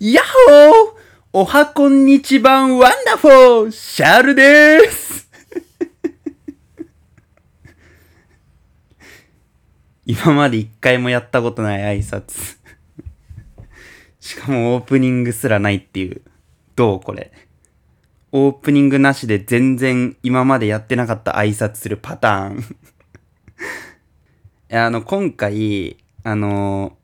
やっほーおはこんにちばんワンダフォーシャルでーす 今まで一回もやったことない挨拶。しかもオープニングすらないっていう。どうこれ？オープニングなしで全然今までやってなかった挨拶するパターン。あの、今回、あの、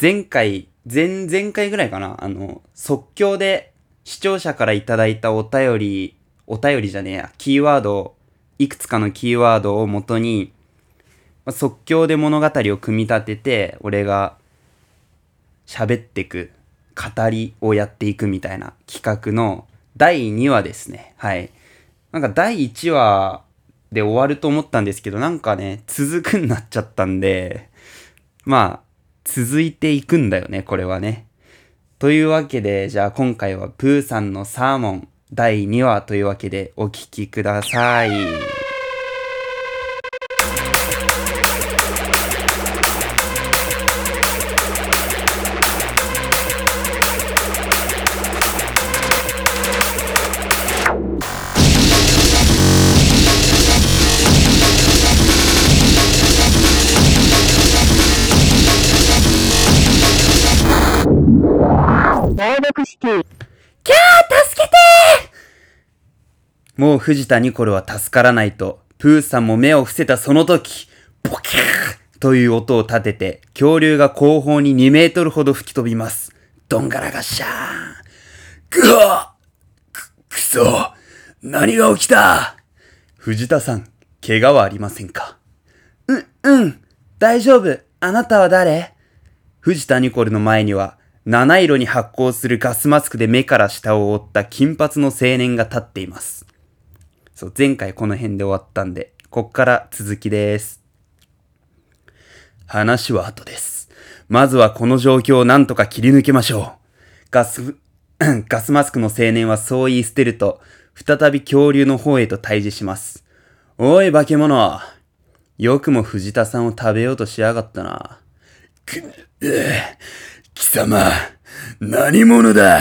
前回、前、前回ぐらいかな？あの、即興で視聴者からいただいたお便り、お便りじゃねえや、キーワード、いくつかのキーワードを元に、ま即興で物語を組み立てて、俺が喋ってく、語りをやっていくみたいな企画の第2話ですね。はい。なんか第1話で終わると思ったんですけど、なんかね、続くになっちゃったんで、まあ、続いていくんだよね、これはね。というわけで、じゃあ今回はプーさんのサーモン第2話というわけでお聴きください。藤田ニコルは助からないと、プーさんも目を伏せたその時、ボキャーという音を立てて、恐竜が後方に2メートルほど吹き飛びます。どんがらがっしゃーん。ぐわく、くそ何が起きた藤田さん、怪我はありませんか?う、うん、大丈夫。あなたは誰?藤田ニコルの前には、七色に発光するガスマスクで目から下を覆った金髪の青年が立っています。そう、前回この辺で終わったんで、こっから続きです。話は後です。まずはこの状況を何とか切り抜けましょう。ガス、ガスマスクの青年はそう言い捨てると、再び恐竜の方へと退治します。おい、化け物。よくも藤田さんを食べようとしやがったな。く、え貴様、何者だ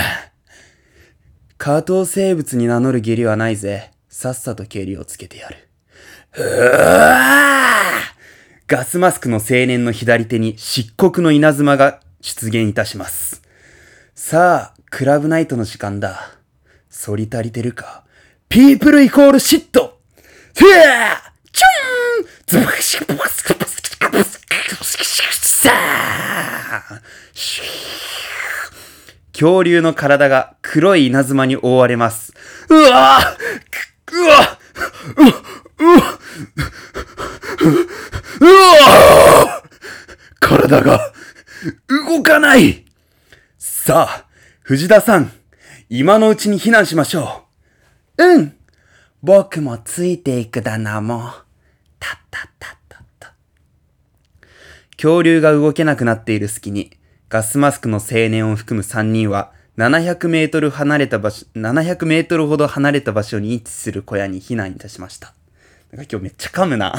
下等生物に名乗る義理はないぜ。さっさと蹴りをつけてやる。うわガスマスクの青年の左手に漆黒の稲妻が出現いたします。さあ、クラブナイトの時間だ。反り足りてるか？ピープルイコールシットふわーチューンズバクシクバスクバスクバスクバスクさあシュー恐竜の体が黒い稲妻に覆われます。うわぁうわうううわ体が動かないさあ、藤田さん、今のうちに避難しましょう。うん。僕もついていくだな、もう。たったったったった。恐竜が動けなくなっている隙に、ガスマスクの青年を含む3人は、700メートル離れた場所、700メートルほど離れた場所に位置する小屋に避難いたしました。なんか今日めっちゃ噛むな。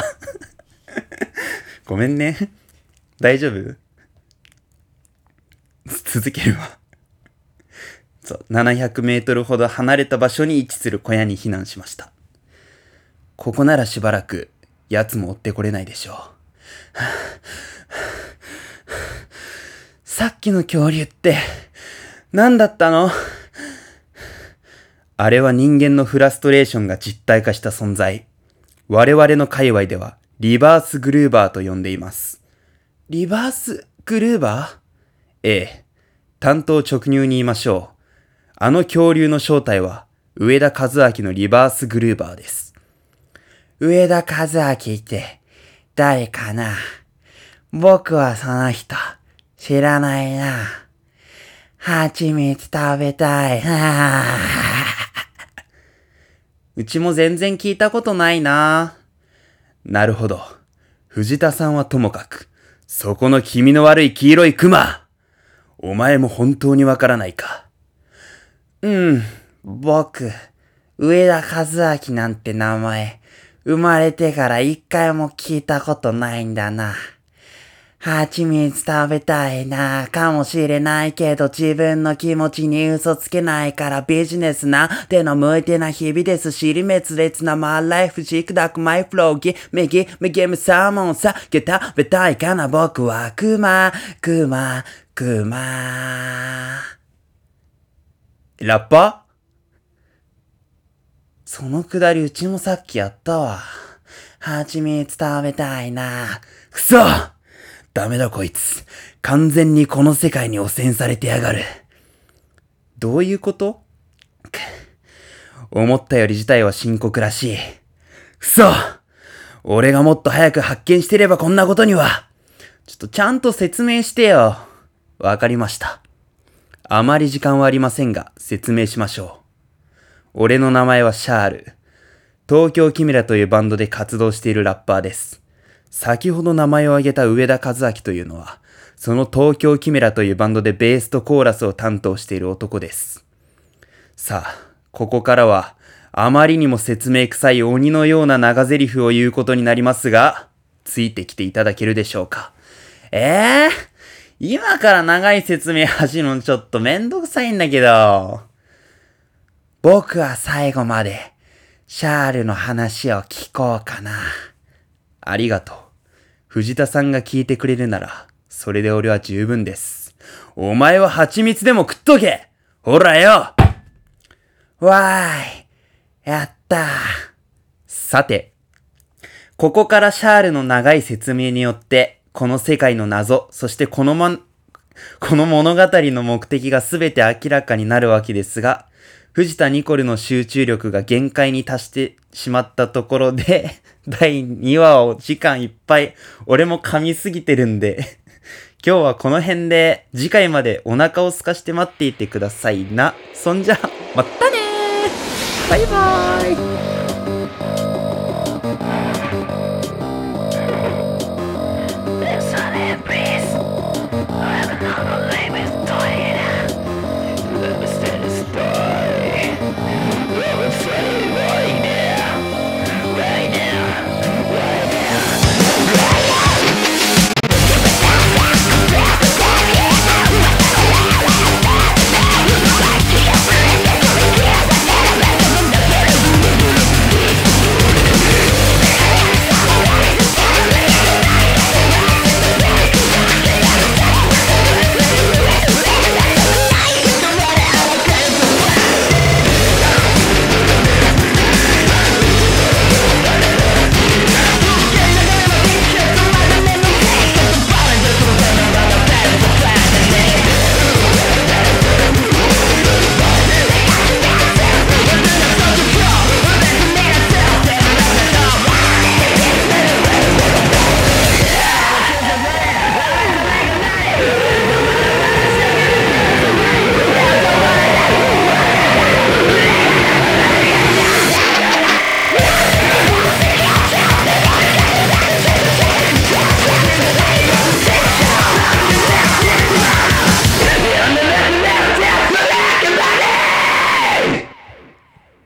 ごめんね。大丈夫？続けるわ。そう、700メートルほど離れた場所に位置する小屋に避難しました。ここならしばらく、奴も追ってこれないでしょう。さっきの恐竜って、何だったの？あれは人間のフラストレーションが実体化した存在。我々の界隈では、リバースグルーバーと呼んでいます。リバースグルーバー？ええ。担当直入に言いましょう。あの恐竜の正体は、上田和明のリバースグルーバーです。上田和明って、誰かな？僕はその人、知らないな。蜂蜜食べたい。うちも全然聞いたことないな。なるほど。藤田さんはともかく、そこの気味の悪い黄色いクマお前も本当にわからないか。うん、僕、上田和明なんて名前、生まれてから一回も聞いたことないんだな。蜂蜜食べたいな、かもしれないけど自分の気持ちに嘘つけないからビジネスな、手の向いてない日々です。尻滅裂なマイライフ、ジクダクマイフローギ、右、右ムサーモンさ、け食べたいかな、僕はクマ、クマ、クマ。ラッパそのくだりうちもさっきやったわ。蜂蜜食べたいな。くそダメだこいつ。完全にこの世界に汚染されてやがる。どういうこと？く思ったより事態は深刻らしい。くそ俺がもっと早く発見してればこんなことには。ちょっとちゃんと説明してよ。わかりました。あまり時間はありませんが、説明しましょう。俺の名前はシャール。東京キメラというバンドで活動しているラッパーです。先ほど名前を挙げた上田和明というのは、その東京キメラというバンドでベースとコーラスを担当している男です。さあ、ここからは、あまりにも説明臭い鬼のような長台詞を言うことになりますが、ついてきていただけるでしょうか。ええー、今から長い説明始るのちょっとめんどくさいんだけど。僕は最後まで、シャールの話を聞こうかな。ありがとう。藤田さんが聞いてくれるなら、それで俺は十分です。お前は蜂蜜でも食っとけほらよわーい。やったーさて、ここからシャールの長い説明によって、この世界の謎、そしてこのま、この物語の目的が全て明らかになるわけですが、藤田ニコルの集中力が限界に達してしまったところで、第2話を時間いっぱい、俺も噛みすぎてるんで、今日はこの辺で次回までお腹を空かして待っていてくださいな。そんじゃ、またねーバイバーイ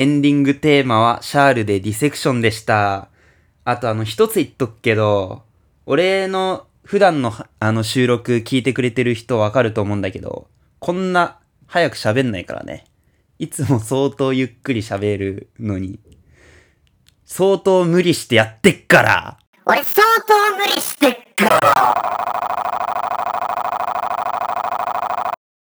エンディングテーマはシャールでディセクションでした。あとあの一つ言っとくけど、俺の普段のあの収録聞いてくれてる人わかると思うんだけど、こんな早く喋んないからね。いつも相当ゆっくり喋るのに、相当無理してやってっから俺相当無理してっから